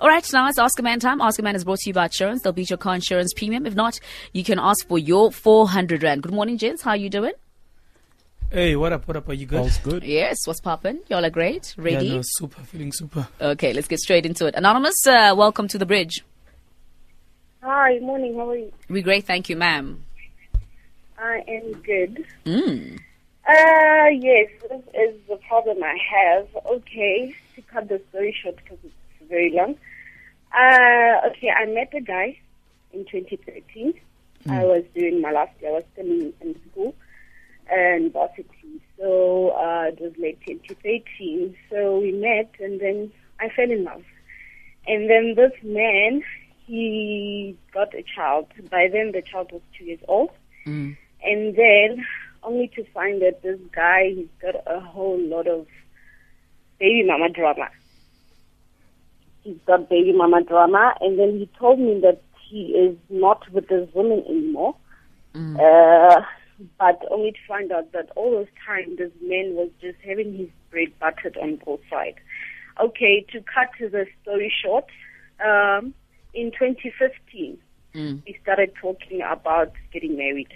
All right, now it's Ask a Man time. Ask a Man is brought to you by Insurance. They'll beat your car insurance premium. If not, you can ask for your 400 Rand. Good morning, gents. How are you doing? Hey, what up? What up? Are you good? All's good. Yes, what's poppin'? Y'all are great. Ready? Yeah, no, super. Feeling super. Okay, let's get straight into it. Anonymous, uh, welcome to the bridge. Hi, morning. How are you? We're great, thank you, ma'am. I am good. Mm. Uh, yes, this is the problem I have. Okay, to cut the story short because it's very long. Uh, okay, I met a guy in 2013. I was doing my last year. I was still in, in school and varsity. So uh, it was late 2013. So we met, and then I fell in love. And then this man, he got a child. By then, the child was two years old. Mm. And then, only to find that this guy, he's got a whole lot of baby mama drama. He's got baby mama drama, and then he told me that he is not with this woman anymore. Uh, but only to find out that all this time, this man was just having his bread buttered on both sides. Okay, to cut the story short, um, in 2015, Mm. we started talking about getting married.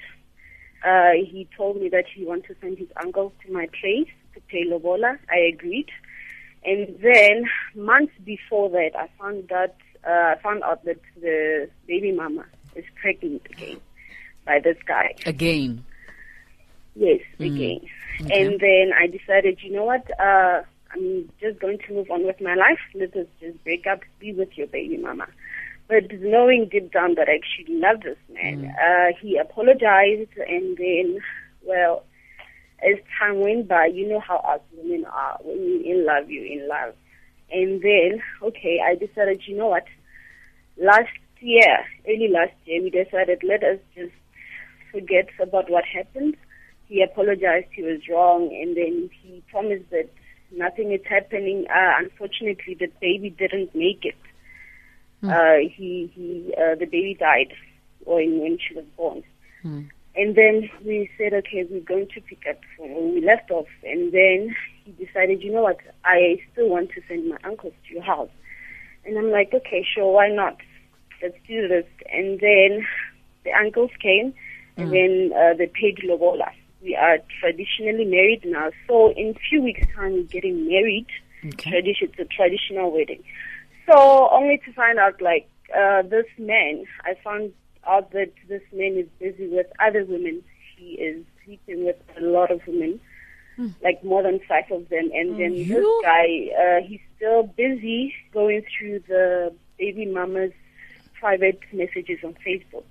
Uh, he told me that he wanted to send his uncle to my place to pay lobola. I agreed. And then months before that, I found that uh, I found out that the baby mama is pregnant again by this guy. Again. Yes, again. And then I decided, you know what? Uh, I'm just going to move on with my life. Let us just break up, be with your baby mama. But knowing deep down that I actually love this man, uh, he apologized, and then, well, as time went by, you know how us women are. When you're in love, you're in love. And then, okay, I decided, you know what? Last year, early last year, we decided let us just forget about what happened. He apologized, he was wrong, and then he promised that nothing is happening. Uh, unfortunately, the baby didn't make it. Uh, he, he, uh, the baby died when, when she was born. And then we said, okay, we're going to pick up from where we left off. And then he decided, you know what, I still want to send my uncles to your house. And I'm like, okay, sure, why not? Let's do this. And then the uncles came, and then uh, they paid lobola. We are traditionally married now. So in few weeks' time, we're getting married. Okay. Tradition, it's a traditional wedding. So only to find out, like, uh, this man, I found out that this man is busy with other women. He is sleeping with a lot of women, like more than five of them. And then this guy, uh, he's still busy going through the baby mama's private messages on Facebook.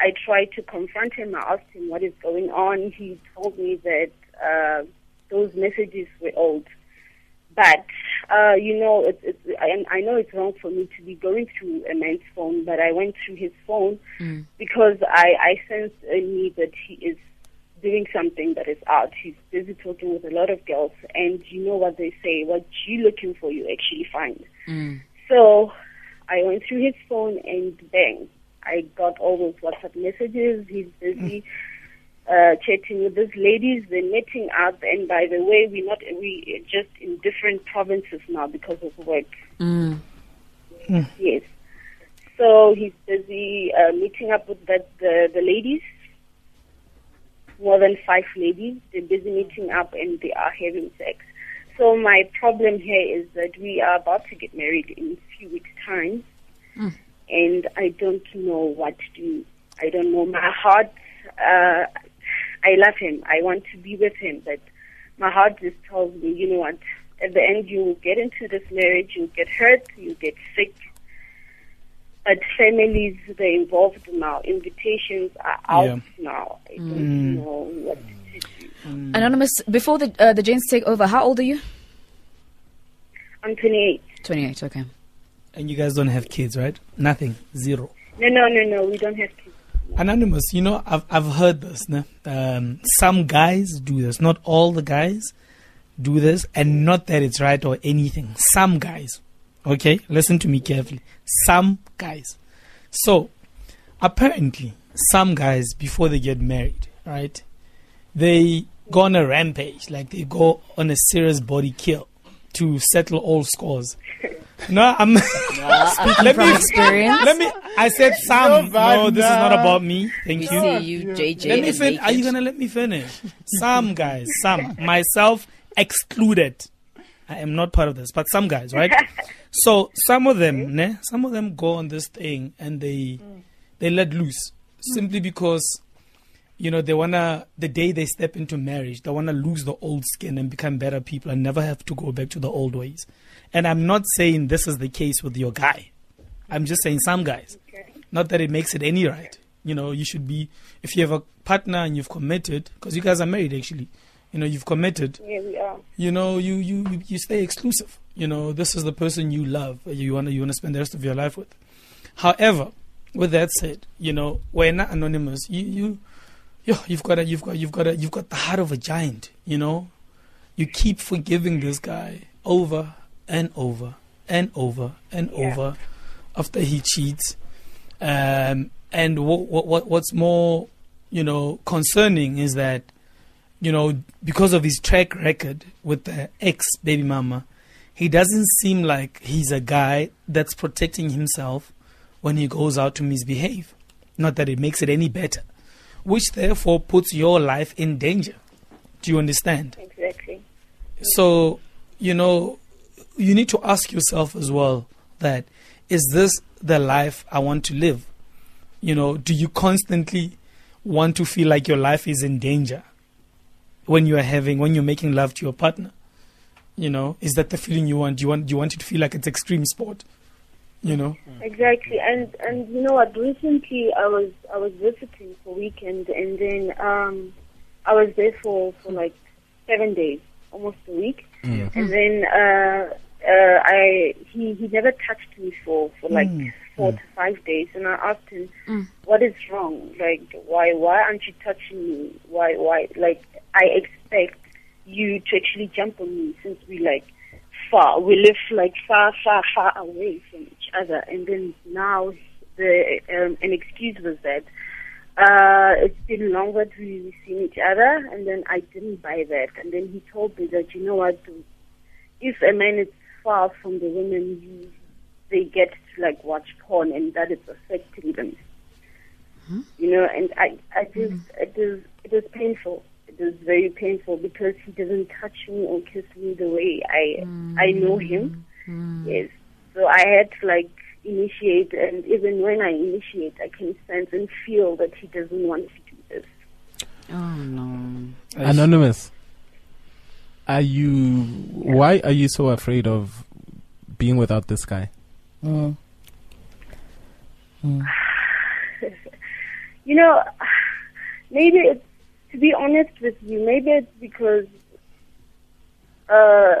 I tried to confront him. I asked him what is going on. He told me that uh, those messages were old. But uh, you know, it's, it's, I, I know it's wrong for me to be going through a man's phone, but I went through his phone because I, I sensed in me that he is doing something that is out. He's busy talking with a lot of girls, and you know what they say: what you looking for, you actually find. Mm. So I went through his phone, and bang, I got all those WhatsApp messages. He's busy uh, chatting with these ladies. They're meeting up, and by the way, we're not we just in different provinces now because of work. Mm. Yes. So he's busy uh, meeting up with that the, the ladies. More than five ladies. They're busy meeting up and they are having sex. So my problem here is that we are about to get married in a few weeks' time, and I don't know what to do. I don't know. My heart, uh, I love him. I want to be with him, but my heart just tells me, you know what? At the end, you will get into this marriage, you'll get hurt, you'll get sick. But families, they're involved now. Invitations are out Yeah. now. I don't know what to do. Anonymous, before the uh, the gents take over, how old are you? I'm 28. 28, okay. And you guys don't have kids, right? Nothing. Zero. No, no, no, no. We don't have kids. Anonymous, you know, I've, I've heard this. No? Um, some guys do this. Not all the guys do this. And not that it's right or anything. Some guys. Okay? Listen to me carefully. Some guys. So, apparently, some guys, before they get married, right, they go on a rampage. Like they go on a serious body kill. to settle all scores. No, I'm. Speaking let from me experience. Let me. I said some. No, this is not about me. Thank we you. see you, JJ. Let me and fin- Are you gonna let me finish? Some guys, some myself excluded. I am not part of this, but some guys, right? so some of them, ne, some of them go on this thing and they they let loose simply because you know they wanna the day they step into marriage they wanna lose the old skin and become better people and never have to go back to the old ways. And I'm not saying this is the case with your guy. I'm just saying some guys. Not that it makes it any right. You know, you should be if you have a partner and you've committed because you guys are married actually. You know, you've committed Yeah, we are. you know you, you you- stay exclusive you know this is the person you love uh, you want to you want to spend the rest of your life with however with that said you know we're not anonymous you you yo, you've got a, you've got you've got a, you've got the heart of a giant you know you keep forgiving this guy over and over and over and Yeah. over after he cheats um and what what what what's more you know concerning is that you know, because of his track record with the ex baby mama, he doesn't seem like he's a guy that's protecting himself when he goes out to misbehave. Not that it makes it any better, which therefore puts your life in danger. Do you understand? Exactly. So, you know, you need to ask yourself as well that is this the life I want to live? You know, do you constantly want to feel like your life is in danger when you are having when you're making love to your partner? You know, is that the feeling you want? Do you want do you want it to feel like it's extreme sport? You know? Exactly, and and you know what? Recently, I was I was visiting for weekend, and then um, I was there for for like seven days, almost a week, and then uh, uh, I he he never touched me for for like Mm. four to five days, and I asked him, "What is wrong? Like, why why aren't you touching me? Why why like I expect you to actually jump on me since we like." far. We live like far, far, far away from each other. And then now the um, an excuse was that uh, it's been long that we've seen each other, and then I didn't buy that. And then he told me that you know what, if a man is far from the women, you, they get to like watch porn, and that is affecting them. Hmm? You know, and I, I just, hmm. it is, it is painful. It is very painful because he doesn't touch me or kiss me the way I, I know him. Hmm. Yes. So I had to like initiate, and even when I initiate, I can sense and feel that he doesn't want to do this. Oh no. Anonymous, are you? Why are you so afraid of being without this guy? Mm. You know, maybe it's, to be honest with you, maybe it's because uh,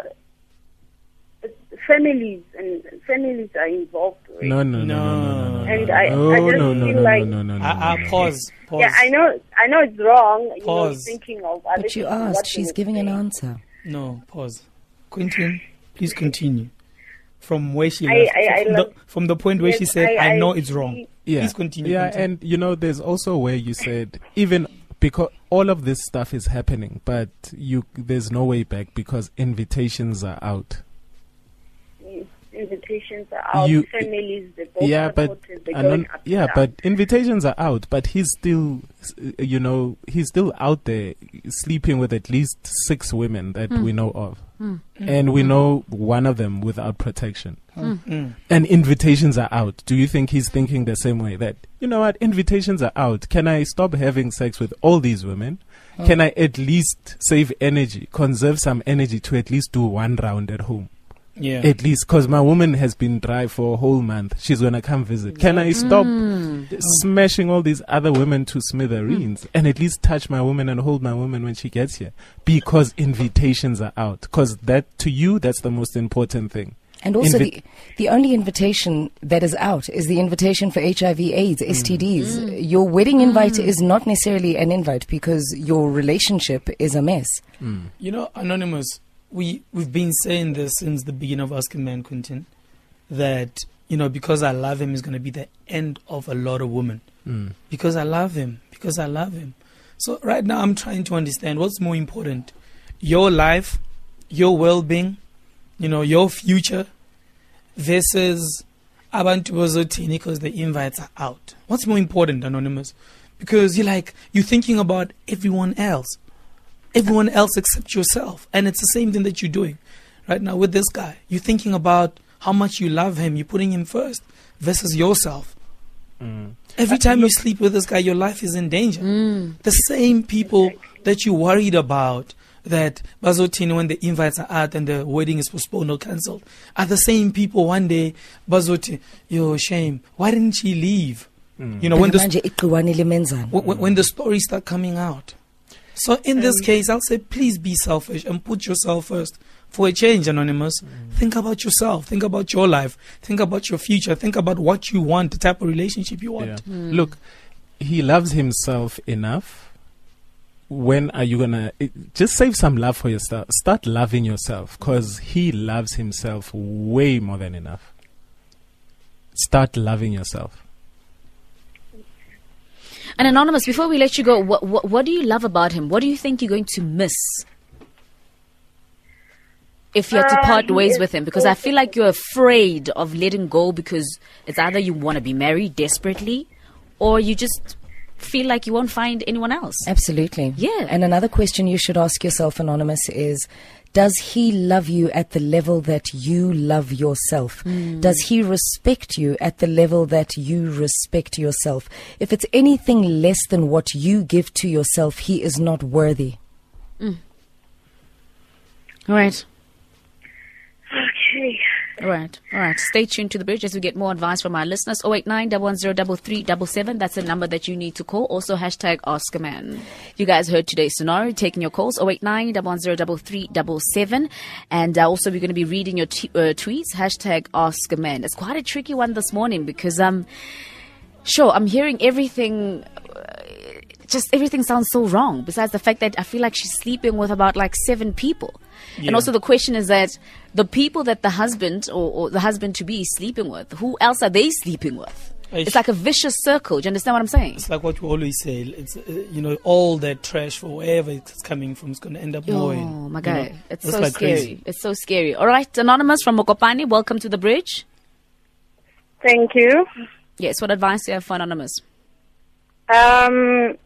families and families are involved. Right? No, no, no, no, no, no, no. And I- no, I just no, no, feel no, like- no, no, no, Uh, uh, no, no. pause. Pause. Yeah, I know. I know it's wrong. You know, Pause. thinking of other But you asked. She's giving an answer. No, pause. Quentin, please continue. From where she I- left, I- I from, love- the, from the point where Yes, she said, I- "I, I know it's wrong." Yeah. Please continue. Yeah, Quentin. and you know, there's also where you said even because all of this stuff is happening, but you there's no way back because invitations are out. Mm, Invitations are out. You- families, they both yeah, but supported, anon- going yeah, down. but invitations are out, but he's still, you know, he's still out there sleeping with at least six women that we know of, and we know one of them without protection. Mm. And invitations are out. Do you think he's thinking the same way that you know what? Invitations are out. Can I stop having sex with all these women? Can I at least save energy, conserve some energy to at least do one round at home? Yeah. At least, because my woman has been dry for a whole month. She's gonna come visit. Can I stop mm. Mm. smashing all these other women to smithereens mm. and at least touch my woman and hold my woman when she gets here? Because invitations are out. Because that, to you, that's the most important thing. And also, Invi- the, the only invitation that is out is the invitation for HIV, AIDS, STDs. Your wedding invite is not necessarily an invite because your relationship is a mess. You know, Anonymous, we, we've been saying this since the beginning of Ask a Man Quentin that, you know, because I love him is going to be the end of a lot of women. Mm. Because I love him. Because I love him. So right now I'm trying to understand what's more important your life, your well being, you know, your future versus abantu bazothini because the invites are out. What's more important, Anonymous? Because you're like, you're thinking about everyone else. Everyone else except yourself. And it's the same thing that you're doing right now with this guy. You're thinking about how much you love him. You're putting him first versus yourself. Mm. Every time you sleep with this guy, your life is in danger. The same people that you worried about that Bazotini when the invites are out and the wedding is postponed or cancelled are the same people one day Bazoti, yo shame. Why didn't she leave? You know when the manje when, when the stories start coming out. So in this mm. case, I'll say please be selfish and put yourself first. For a change, anonymous, mm. think about yourself. Think about your life. Think about your future. Think about what you want, the type of relationship you want. Yeah. Mm. Look, he loves himself enough. When are you gonna it, just save some love for yourself? Start loving yourself because he loves himself way more than enough. Start loving yourself. And Anonymous, before we let you go, what, what, what do you love about him? What do you think you're going to miss if you had to Uh, part he ways with him? Because I feel like you're afraid of letting go because it's either you want to be married desperately or you just feel like you won't find anyone else. Absolutely. Yeah. And another question you should ask yourself, Anonymous, is Does he love you at the level that you love yourself? Hmm. Does he respect you at the level that you respect yourself? If it's anything less than what you give to yourself, he is not worthy. Hmm. All right. Right, all right. Stay tuned to the bridge as we get more advice from our listeners. 089 110 That's the number that you need to call. Also, hashtag Ask a Man. You guys heard today's scenario, taking your calls. 089 110 And uh, also, we're going to be reading your t- uh, tweets. Hashtag Ask a Man. It's quite a tricky one this morning because, um, sure, I'm hearing everything. uh, Just everything sounds so wrong. Besides the fact that I feel like she's sleeping with about like seven people. And also the question is that the people that the husband or, or the husband to be is sleeping with, who else are they sleeping with? Eish. It's like a vicious circle. Do you understand what I'm saying? It's like what we always say. It's uh, you know all that trash for wherever it's coming from is going to end up going. Oh going. my you know. god, it's Just so like scary. crazy. It's so scary. All right, anonymous from Mokopani, welcome to the bridge. Thank you. Yes, what advice do you have for anonymous? Um,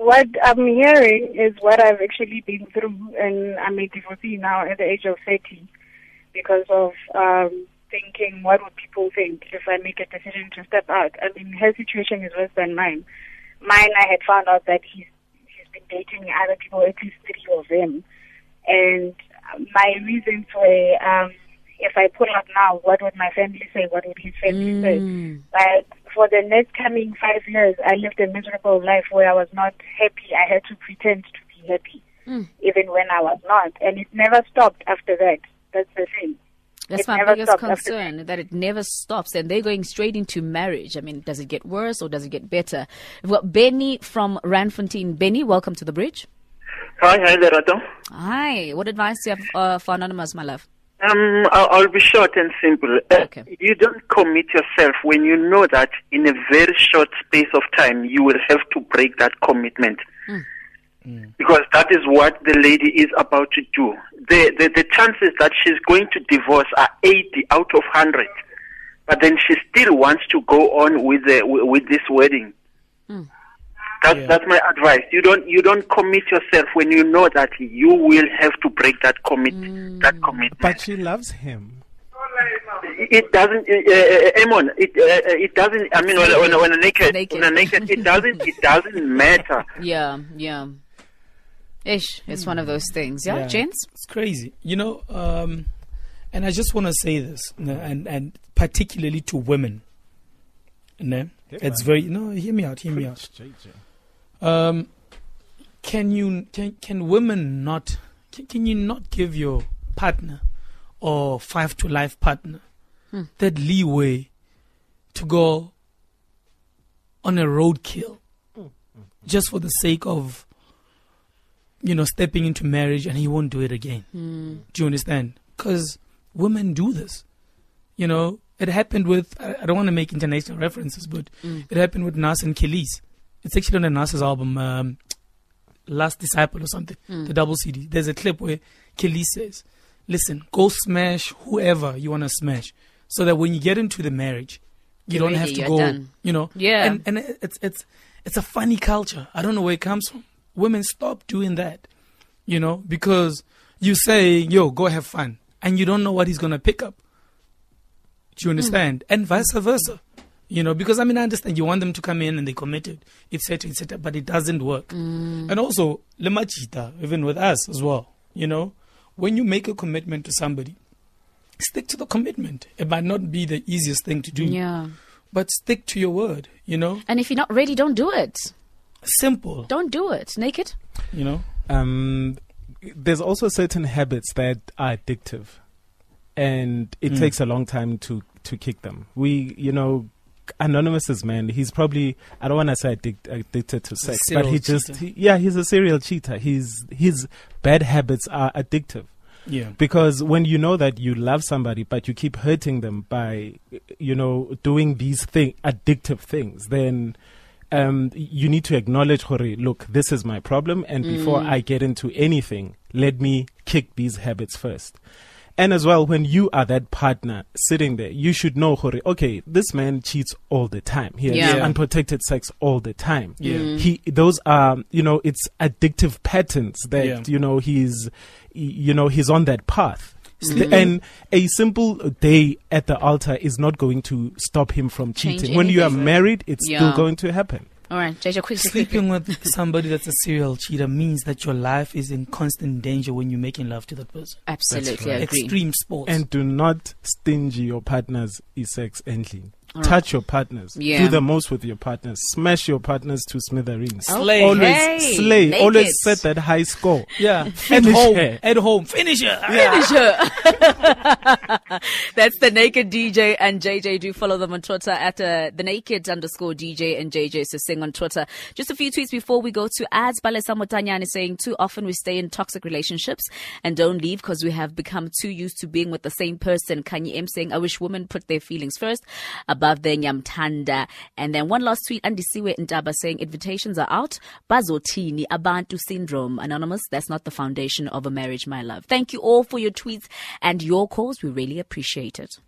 what I'm hearing is what I've actually been through, and I'm a divorcee now at the age of 30 because of um, thinking, what would people think if I make a decision to step out? I mean, her situation is worse than mine. Mine, I had found out that he's he's been dating other people, at least three of them, and my reasons were, um, if I pull up now, what would my family say? What would his family say? But for the next coming five years, I lived a miserable life where I was not happy. I had to pretend to be happy, even when I was not. And it never stopped after that. That's the thing. That's It my biggest stopped after concern that it never stops and they're going straight into marriage. I mean, does it get worse or does it get better? We've got Benny from Randfontein. Benny, welcome to the bridge. Hi, hi there, Rato. Hi, what advice do you have uh, for anonymous, my love? Um, I'll, I'll be short and simple. Uh, Okay. You don't commit yourself when you know that in a very short space of time you will have to break that commitment. Because that is what the lady is about to do. The, the, the chances that she's going to divorce are 80 out of 100. But then she still wants to go on with, the, with this wedding. That's, Yeah. that's my advice. You don't you don't commit yourself when you know that you will have to break that commit that commitment. But she loves him. it doesn't, uh, uh, Amon. It uh, it doesn't. I mean, when, when, when a naked, Naked. when a naked, it doesn't it doesn't matter. Yeah, yeah. Ish, it's one of those things. Yeah, Yeah. gents? It's crazy, you know. Um, and I just want to say this, you know, and and particularly to women. You know, it's very no. Hear me out. Hear me out. Um, can you can can women not can, can you not give your partner or five to life partner hmm. that leeway to go on a roadkill just for the sake of you know stepping into marriage and he won't do it again? Hmm. Do you understand? Because women do this. You know it happened with i, I don't want to make international references but hmm. it happened with nas and Kelis. It's actually on the nas's album um, last disciple or something the double cd there's a clip where Kelis says listen, go smash whoever you want to smash, so that when you get into the marriage, you You're don't have to go. done. You know. Yeah. And and it's it's it's a funny culture. I don't know where it comes from. Women stop doing that. You know, because you say, "Yo, go have fun," and you don't know what he's gonna pick up. Do you understand? And vice versa. You know, because I mean, I understand you want them to come in and they committed, etc., etc., but it doesn't work. And also, lemachita, even with us as well. You know, when you make a commitment to somebody, stick to the commitment. It might not be the easiest thing to do, Yeah. but stick to your word. You know, And if you're not ready, don't do it. simple. Don't do it. Naked? You know, um, there's also certain habits that are addictive, and it Mm. takes a long time to to kick them. We, you know, Anonymous's man, he's probably I don't want to say addict, addicted to sex, but he just he, yeah, he's a serial cheater. His his bad habits are addictive. Yeah, because when you know that you love somebody but you keep hurting them by you know doing these thing addictive things then um, you need to acknowledge Hore, look this is my problem and before i get into anything let me kick these habits first and as well when you are that partner sitting there you should know Hore, okay this man cheats all the time he has Yeah. unprotected sex all the time Yeah. Mm. he those are you know it's addictive patterns that Yeah. you know he's you know he's on that path Sleeping- and a simple day at the altar is not going to stop him from Change cheating when you are married it's Yeah. still going to happen All right, JJ, quickly, quickly. sleeping with somebody that's a serial cheater means that your life is in constant danger when you're making love to that person. Absolutely, right. agree. Extreme sports. and do not stingy your partners sex ending All right. touch your partners Yeah. do the most with your partners smash your partners to smithereens Slay. always Okay. slay Naked. always set that high score yeah, at home, her. at home, finish her. Finish her. That's the Naked DJ and JJ. Do follow them on Twitter at uh, the Naked underscore DJ and JJ so sing on Twitter. Just a few tweets before we go to ads. Bale Samotanyane is saying too often we stay in toxic relationships and don't leave because we have become too used to being with the same person. Kanye M saying I wish women put their feelings first above their nyamtanda. And then one last tweet, Andisiwe Ndaba saying invitations are out. Bazotini Abantu syndrome. Anonymous, that's not the foundation of a marriage, my love. Thank you all for your tweets and your calls. We really appreciate it.